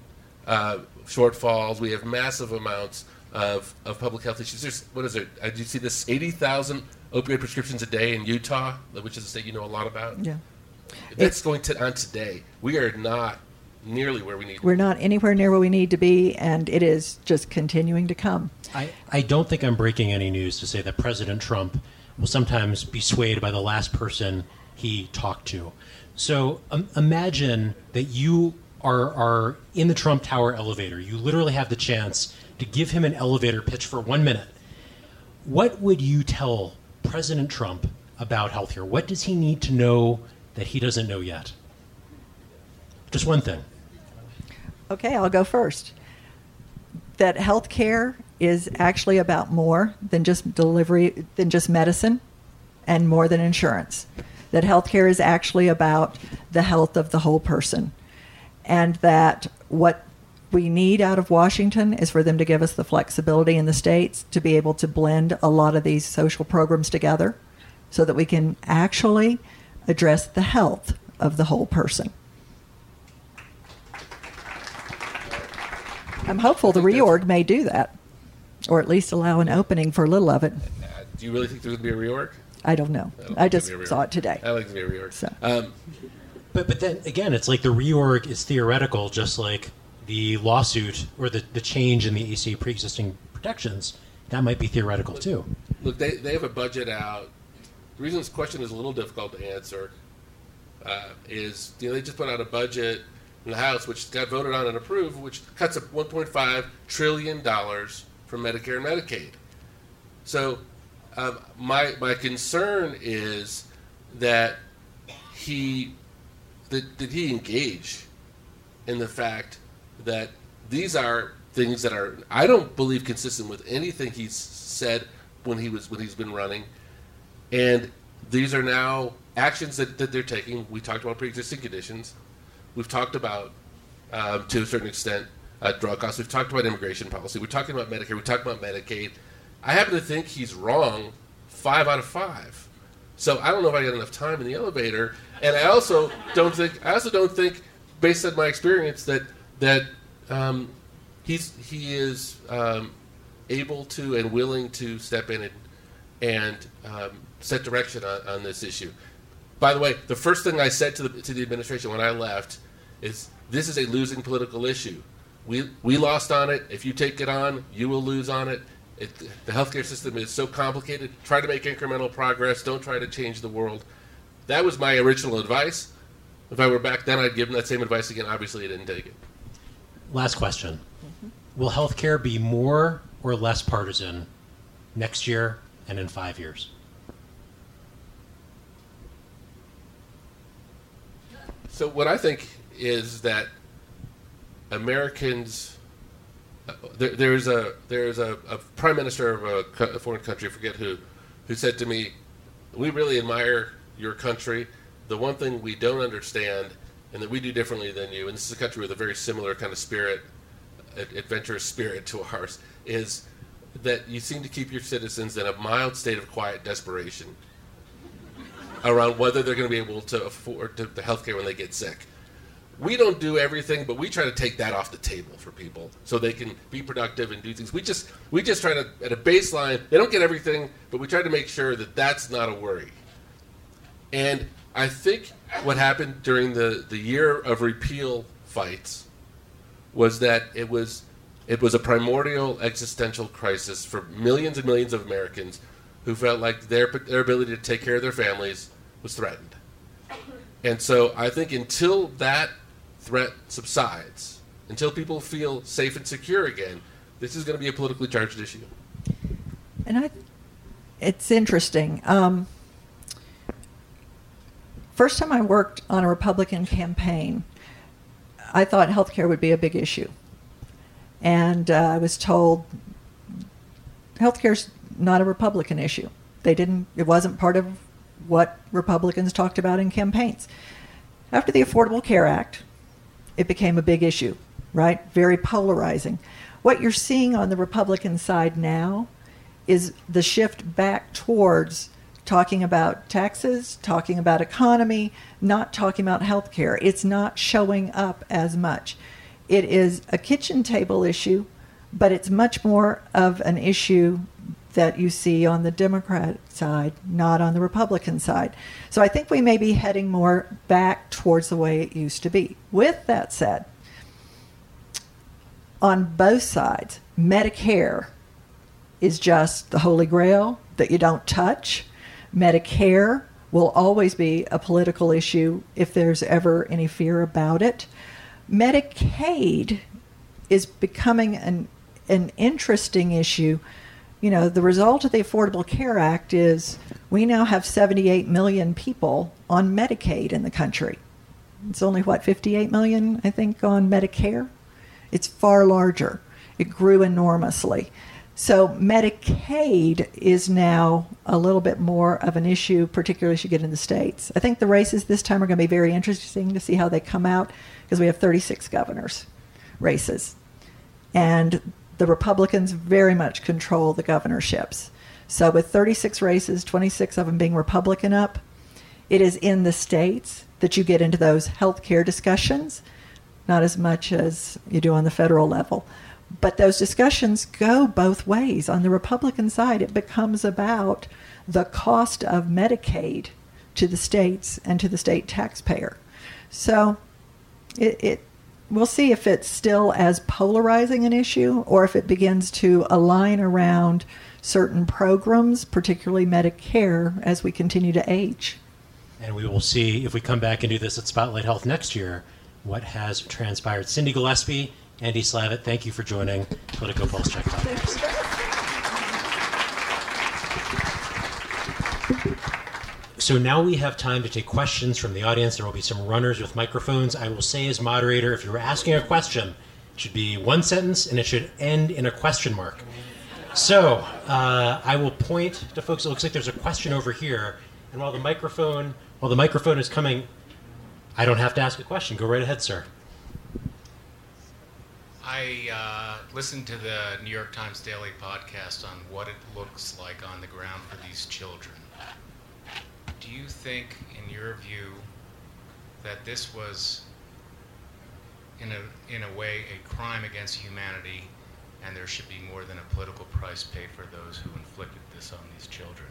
uh, shortfalls. We have massive amounts of, of public health issues. There's what is it? Uh, Did you see this? Eighty thousand opioid prescriptions a day in Utah, which is a state you know a lot about. yeah. That's going to on today. We are not nearly where we need. to be. We're not anywhere near where we need to be, and it is just continuing to come. I, I don't think I'm breaking any news to say that President Trump will sometimes be swayed by the last person he talked to. So um, imagine that you are, are in the Trump Tower elevator. You literally have the chance to give him an elevator pitch for one minute. What would you tell President Trump about healthcare? What does he need to know that he doesn't know yet? Just one thing. Okay, I'll go first. That healthcare is actually about more than just delivery, than just medicine, and more than insurance. That healthcare is actually about the health of the whole person, and that what we need out of Washington is for them to give us the flexibility in the states to be able to blend a lot of these social programs together so that we can actually address the health of the whole person. I'm hopeful the reorg may do that, or at least allow an opening for a little of it. Uh, do you really think there's going to be a reorg? I don't know. I don't I just there'll be a saw it today. I like to be a reorg. So- Um, But but then again, it's like the reorg is theoretical, just like the lawsuit or the, the change in the ACA pre-existing protections. That might be theoretical too. Look, they, they have a budget out. The reason this question is a little difficult to answer uh, is you know they just put out a budget in the House which got voted on and approved, which cuts up 1.5 trillion dollars from Medicare and Medicaid. So um, my my concern is that he that, that he engage in the fact that these are things that are I don't believe consistent with anything he's said when he was when he's been running, and these are now actions that, that they're taking. We talked about pre-existing conditions. We've talked about um, to a certain extent uh, drug costs. We've talked about immigration policy. We're talking about Medicare. We're talking about Medicaid. I happen to think he's wrong five out of five. So I don't know if I got enough time in the elevator, and I also don't think I also don't think, based on my experience, that that um, he's he is um, able to and willing to step in and and um, set direction on, on this issue. By the way, the first thing I said to the to the administration when I left is this is a losing political issue. We we lost on it. If you take it on, you will lose on it. It, the healthcare system is so complicated. Try to make incremental progress. Don't try to change the world. That was my original advice. If I were back then, I'd give him that same advice again. Obviously, he didn't take it. Last question: mm-hmm. Will healthcare be more or less partisan next year and in five years? So what I think is that Americans, there, there's a there's a, a prime minister of a, a foreign country, I forget who, who said to me, "We really admire your country. The one thing we don't understand, and that we do differently than you, and this is a country with a very similar kind of spirit, adventurous spirit to ours, is that you seem to keep your citizens in a mild state of quiet desperation." around whether they're going to be able to afford to, the health care when they get sick. We don't do everything, but we try to take that off the table for people so they can be productive and do things. We just we just try to at a baseline. They don't get everything, but we try to make sure that that's not a worry. And I think what happened during the, the year of repeal fights was that it was it was a primordial existential crisis for millions and millions of Americans who felt like their their ability to take care of their families was threatened. And so I think until that threat subsides, until people feel safe and secure again, this is going to be a politically charged issue. And I, it's interesting. Um, first time I worked on a Republican campaign, I thought healthcare would be a big issue, and uh, I was told health healthcare's not a Republican issue. They didn't. It wasn't part of what Republicans talked about in campaigns. After the Affordable Care Act, it became a big issue, right? Very polarizing. What you're seeing on the Republican side now is the shift back towards talking about taxes, talking about economy, not talking about health care. It's not showing up as much. It is a kitchen table issue, but it's much more of an issue that you see on the Democrat side, not on the Republican side. So I think we may be heading more back towards the way it used to be. With that said, on both sides, Medicare is just the holy grail that you don't touch. Medicare will always be a political issue if there's ever any fear about it. Medicaid is becoming an an interesting issue. You know, the result of the Affordable Care Act is we now have 78 million people on Medicaid in the country. It's only what 58 million, I think, on Medicare. It's far larger. It grew enormously. So Medicaid is now a little bit more of an issue, particularly as you get in the states. I think the races this time are going to be very interesting to see how they come out because we have 36 governors races and the Republicans very much control the governorships. So, with 36 races, 26 of them being Republican up, it is in the states that you get into those health care discussions, not as much as you do on the federal level. But those discussions go both ways. On the Republican side, it becomes about the cost of Medicaid to the states and to the state taxpayer. So it, it we'll see if it's still as polarizing an issue or if it begins to align around certain programs, particularly Medicare, as we continue to age. And we will see if we come back and do this at Spotlight Health next year what has transpired. Cindy Gillespie, Andy Slavitt, thank you for joining Politico Pulse Check So now we have time to take questions from the audience. There will be some runners with microphones. I will say, as moderator, if you're asking a question, it should be one sentence and it should end in a question mark. So uh, I will point to folks. It looks like there's a question over here, and while the microphone while the microphone is coming, I don't have to ask a question. Go right ahead, sir. I uh, listened to the New York Times Daily podcast on what it looks like on the ground for these children. Do you think, in your view, that this was, in a, in a way, a crime against humanity and there should be more than a political price paid for those who inflicted this on these children.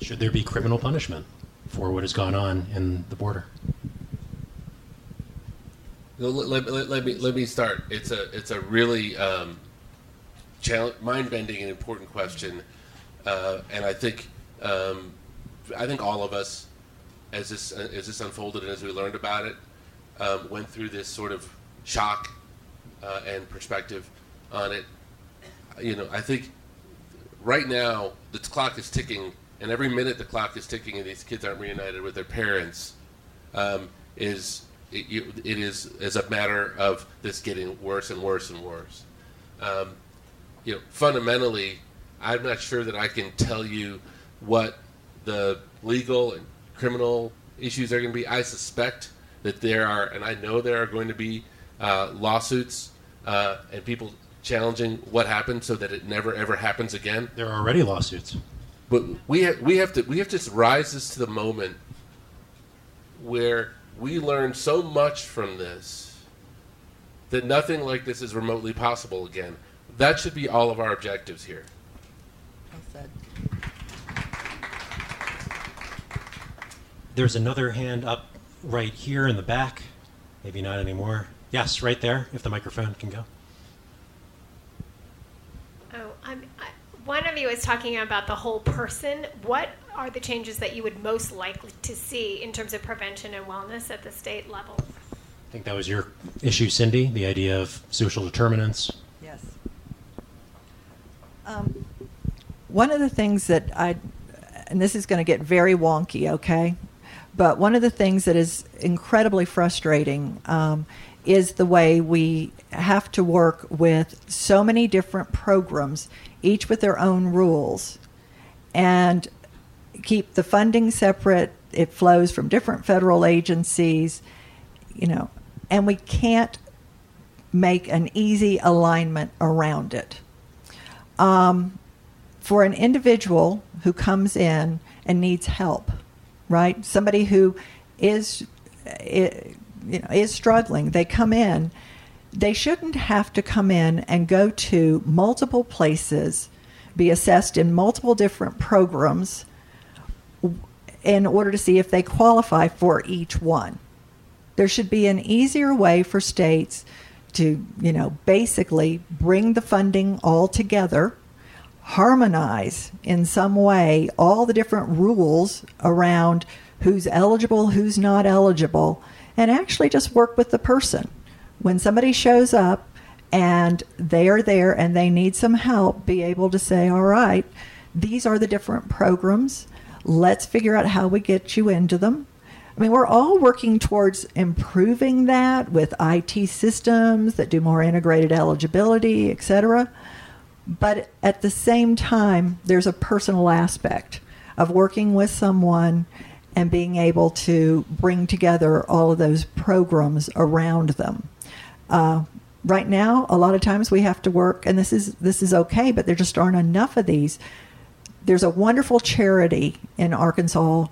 Should there be criminal punishment for what has gone on in the border? Let, let, let, me let me start. It's a it's a really um, mind-bending and important question, uh, and I think um, I think all of us as this uh, as this unfolded and as we learned about it, um, went through this sort of shock uh, and perspective on it. You know, I think right now the clock is ticking, and every minute the clock is ticking, and these kids aren't reunited with their parents, um, is it, it is as a matter of this getting worse and worse and worse. Um, you know, fundamentally, I'm not sure that I can tell you what the legal and criminal issues are going to be. I suspect that there are, and I know there are going to be uh, lawsuits uh, and people challenging what happened so that it never ever happens again. There are already lawsuits. But we have, we have to we have to rise this to the moment where we learn so much from this that nothing like this is remotely possible again. That should be all of our objectives here. Well said. There's another hand up right here in the back. Maybe not anymore. Yes, right there, if the microphone can go. Oh, I'm, I, one of you is talking about the whole person. What are the changes that you would most likely to see in terms of prevention and wellness at the state level? I think that was your issue, Cindy, the idea of social determinants. Um, one of the things that I, and this is going to get very wonky, okay? But one of the things that is incredibly frustrating um, is the way we have to work with so many different programs, each with their own rules, and keep the funding separate. It flows from different federal agencies, you know, and we can't make an easy alignment around it. Um, for an individual who comes in and needs help, right? Somebody who is, you know, is struggling. They come in. They shouldn't have to come in and go to multiple places, be assessed in multiple different programs in order to see if they qualify for each one. There should be an easier way for states to, you know, basically bring the funding all together harmonize in some way all the different rules around who's eligible, who's not eligible, and actually just work with the person. When somebody shows up and they are there and they need some help, be able to say, all right, these are the different programs. Let's figure out how we get you into them. I mean, we're all working towards improving that with IT systems that do more integrated eligibility, et cetera. But at the same time, there's a personal aspect of working with someone and being able to bring together all of those programs around them. Uh, right now, a lot of times we have to work, and this is this is okay, but there just aren't enough of these. There's a wonderful charity in Arkansas,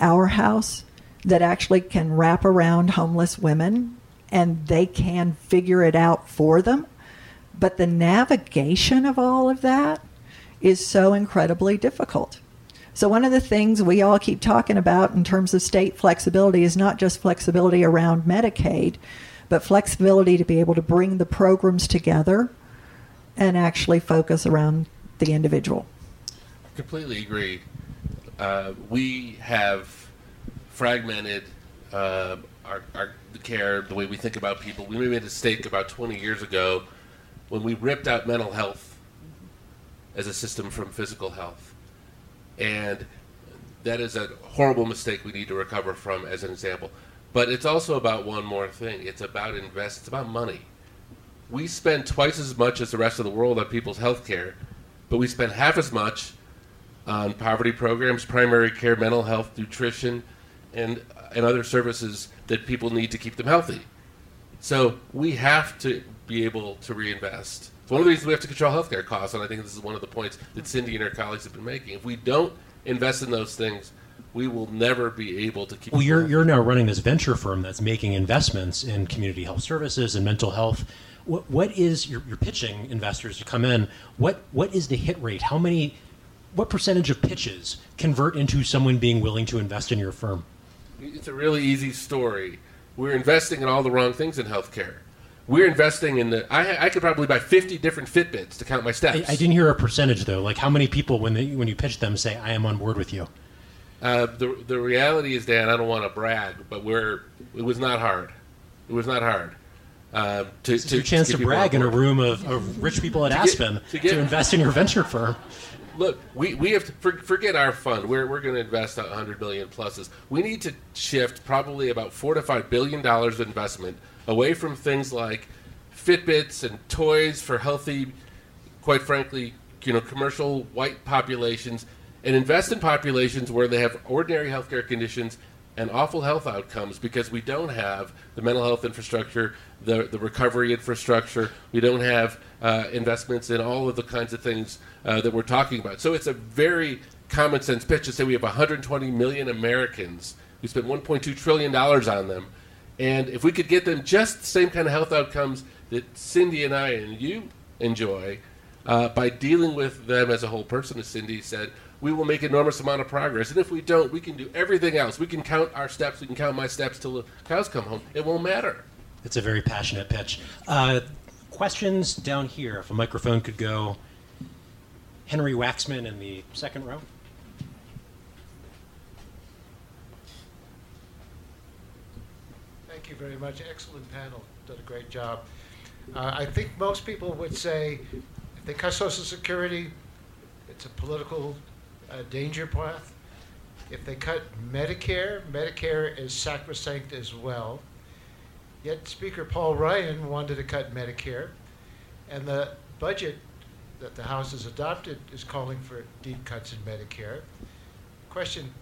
Our House, that actually can wrap around homeless women, and they can figure it out for them. But the navigation of all of that is so incredibly difficult. So, one of the things we all keep talking about in terms of state flexibility is not just flexibility around Medicaid, but flexibility to be able to bring the programs together and actually focus around the individual. Completely agree. Uh, we have fragmented uh, our, our care, the way we think about people. We made a mistake about 20 years ago when we ripped out mental health as a system from physical health and that is a horrible mistake we need to recover from as an example. But it's also about one more thing. It's about invest. It's about money. We spend twice as much as the rest of the world on people's health care, but we spend half as much on poverty programs, primary care, mental health, nutrition, and and other services that people need to keep them healthy. So we have to be able to reinvest. It's one of the reasons we have to control healthcare costs, and I think this is one of the points that Cindy and her colleagues have been making. If we don't invest in those things, we will never be able to keep. Well, you're you're now running this venture firm that's making investments in community health services and mental health. What what is you're, you're pitching investors to come in? What what is the hit rate? How many? What percentage of pitches convert into someone being willing to invest in your firm? It's a really easy story. We're investing in all the wrong things in healthcare. We're investing in the. I, I could probably buy 50 different Fitbits to count my steps. I, I didn't hear a percentage though. Like how many people when they when you pitch them say I am on board with you? Uh, the the reality is, Dan, I don't want to brag, but we're it was not hard. It was not hard. Uh, to, this to, your chance to, to brag in a room of, of rich people at to Aspen get, to, get, to, invest in your venture firm. Look, we, we have to for, forget our fund. We're, we're going to invest 100 billion pluses. We need to shift probably about four to five billion dollars of investment away from things like Fitbits and toys for healthy, quite frankly, you know, commercial white populations, and invest in populations where they have ordinary healthcare conditions and awful health outcomes because we don't have the mental health infrastructure, the, the recovery infrastructure, we don't have uh, investments in all of the kinds of things uh, that we're talking about. So it's a very common sense pitch to say we have 120 million Americans. We spent 1.2 trillion dollars on them, and if we could get them just the same kind of health outcomes that Cindy and I and you enjoy uh, by dealing with them as a whole person, as Cindy said, we will make enormous amount of progress. And if we don't, we can do everything else. We can count our steps. We can count my steps till the cows come home. It won't matter. It's a very passionate pitch. Uh, questions down here. If a microphone could go. Henry Waxman in the second row. Thank you very much. Excellent panel. Did a great job. Uh, I think most people would say if they cut Social Security, it's a political danger path. If they cut Medicare, Medicare is sacrosanct as well. Yet Speaker Paul Ryan wanted to cut Medicare, and the budget that the House has adopted is calling for deep cuts in Medicare. Question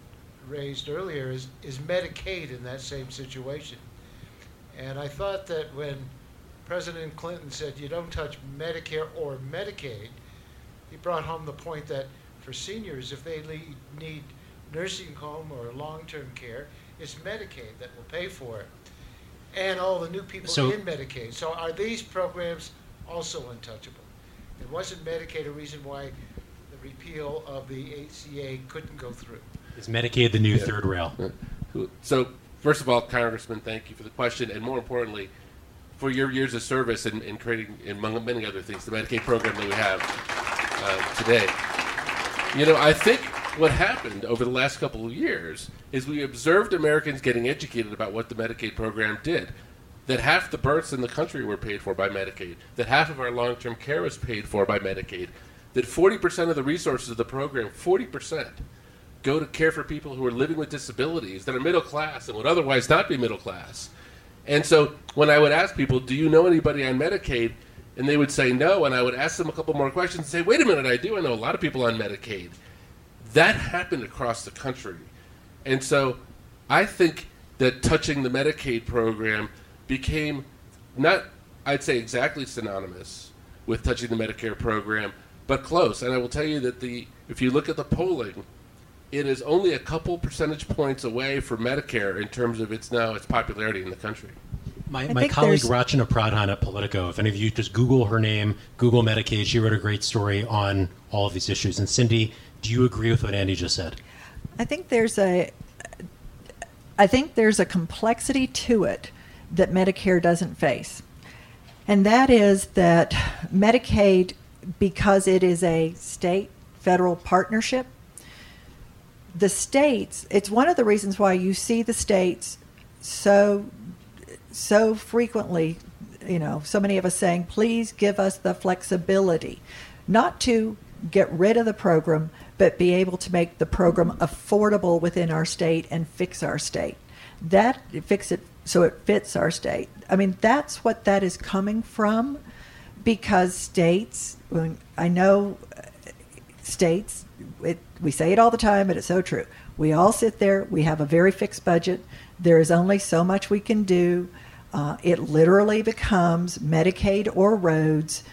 raised earlier is is Medicaid in that same situation? And I thought that when President Clinton said you don't touch Medicare or Medicaid, he brought home the point that for seniors, if they need nursing home or long-term care, it's Medicaid that will pay for it, and all the new people so, in Medicaid. So are these programs also untouchable? And wasn't Medicaid a reason why the repeal of the ACA couldn't go through? Is Medicaid the new yeah. third rail? So first of all, Congressman, thank you for the question, and more importantly, for your years of service in, in creating, among many other things, the Medicaid program that we have uh, today. You know, I think what happened over the last couple of years is we observed Americans getting educated about what the Medicaid program did. That half the births in the country were paid for by Medicaid, that half of our long term care was paid for by Medicaid, that 40% of the resources of the program, 40%, go to care for people who are living with disabilities that are middle class and would otherwise not be middle class. And so when I would ask people, do you know anybody on Medicaid? And they would say no, and I would ask them a couple more questions and say, wait a minute, I do. I know a lot of people on Medicaid. That happened across the country. And so I think that touching the Medicaid program became not, I'd say, exactly synonymous with touching the Medicare program, but close. And I will tell you that the if you look at the polling, it is only a couple percentage points away from Medicare in terms of its now its popularity in the country. My, I my colleague Rachana Pradhan at Politico, if any of you just Google her name, Google Medicaid, she wrote a great story on all of these issues. And Cindy, do you agree with what Andy just said? I think there's a I think there's a complexity to it that Medicare doesn't face. And that is that Medicaid because it is a state federal partnership the states it's one of the reasons why you see the states so so frequently, you know, so many of us saying, please give us the flexibility, not to get rid of the program, but be able to make the program affordable within our state and fix our state. That fix it so it fits our state. I mean, that's what that is coming from, because states. I know uh, states, it, we say it all the time, but it's so true. We all sit there, we have a very fixed budget. There is only so much we can do. Uh, it literally becomes Medicaid or roads,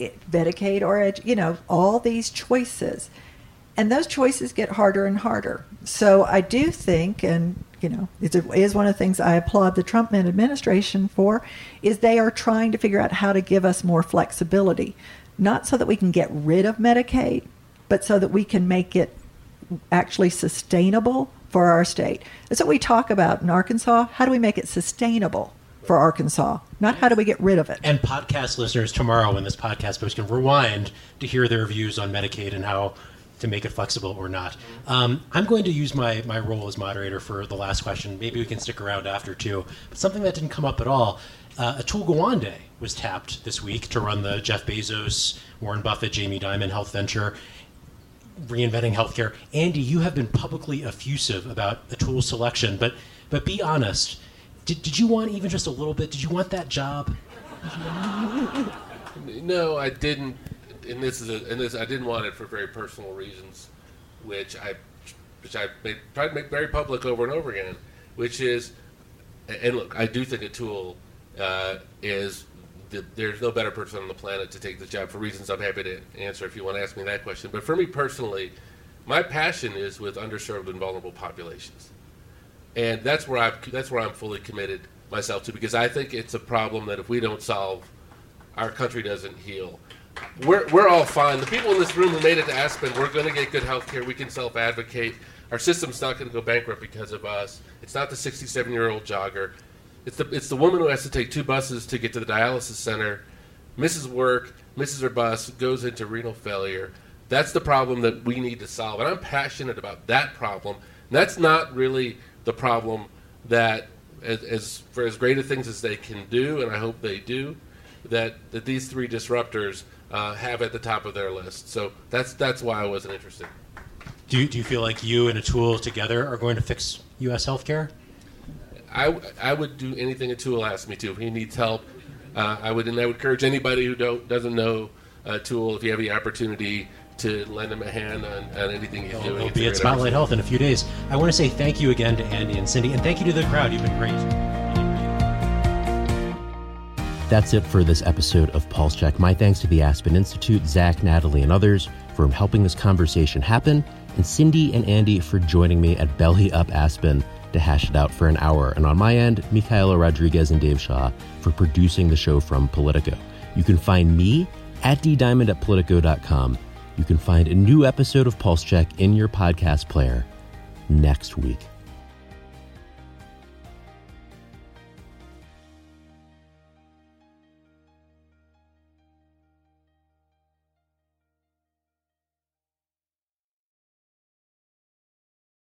it, Medicaid or, edu- you know, all these choices. And those choices get harder and harder. So I do think, and you know, it's is one of the things I applaud the Trump administration for, is they are trying to figure out how to give us more flexibility, not so that we can get rid of Medicaid, but so that we can make it actually sustainable for our state. That's what we talk about in Arkansas. How do we make it sustainable for Arkansas? Not how do we get rid of it. And podcast listeners tomorrow, when this podcast post can rewind to hear their views on Medicaid and how to make it flexible or not. Um, I'm going to use my, my role as moderator for the last question. Maybe we can stick around after too. But something that didn't come up at all. Uh, Atul Gawande was tapped this week to run the Jeff Bezos, Warren Buffett, Jamie Dimon health venture, reinventing healthcare. Andy, you have been publicly effusive about Atul's selection, but but be honest. Did, did you want even just a little bit? Did you want that job? No, I didn't. And this is a, and this I didn't want it for very personal reasons, which I which I made, tried to make very public over and over again. Which is, and look, I do think Atul uh, is the, there's no better person on the planet to take the job for reasons I'm happy to answer if you want to ask me that question. But for me personally, my passion is with underserved and vulnerable populations and that's where I'm that's where I'm fully committed myself to because I think it's a problem that if we don't solve, our country doesn't heal. We're, we're all fine. The people in this room who made it to Aspen, we're going to get good health care. We can self advocate. Our system's not going to go bankrupt because of us. It's not the 67 year old jogger. It's the, it's the woman who has to take two buses to get to the dialysis center, misses work, misses her bus, goes into renal failure. That's the problem that we need to solve. And I'm passionate about that problem. And that's not really the problem that, as, as for as great a things as they can do, and I hope they do, that, that these three disruptors uh, have at the top of their list. So that's that's why I wasn't interested. Do you, do you feel like you and Atul together are going to fix U.S. healthcare? I, I would do anything Atul asks me to. If he needs help, uh, I would and I would encourage anybody who don't doesn't know uh, Atul, if you have the opportunity to lend him a hand on, on anything he's He'll, doing. he'll be at Spotlight opportunity. Health in a few days. I want to say thank you again to Andy and Cindy, and thank you to the crowd. You've been great. That's it for this episode of Pulse Check. My thanks to the Aspen Institute, Zach, Natalie, and others for helping this conversation happen, and Cindy and Andy for joining me at Belly Up Aspen to hash it out for an hour. And on my end, Michaela Rodriguez and Dave Shaw for producing the show from Politico. You can find me at ddiamond at politico.com. You can find a new episode of Pulse Check in your podcast player next week.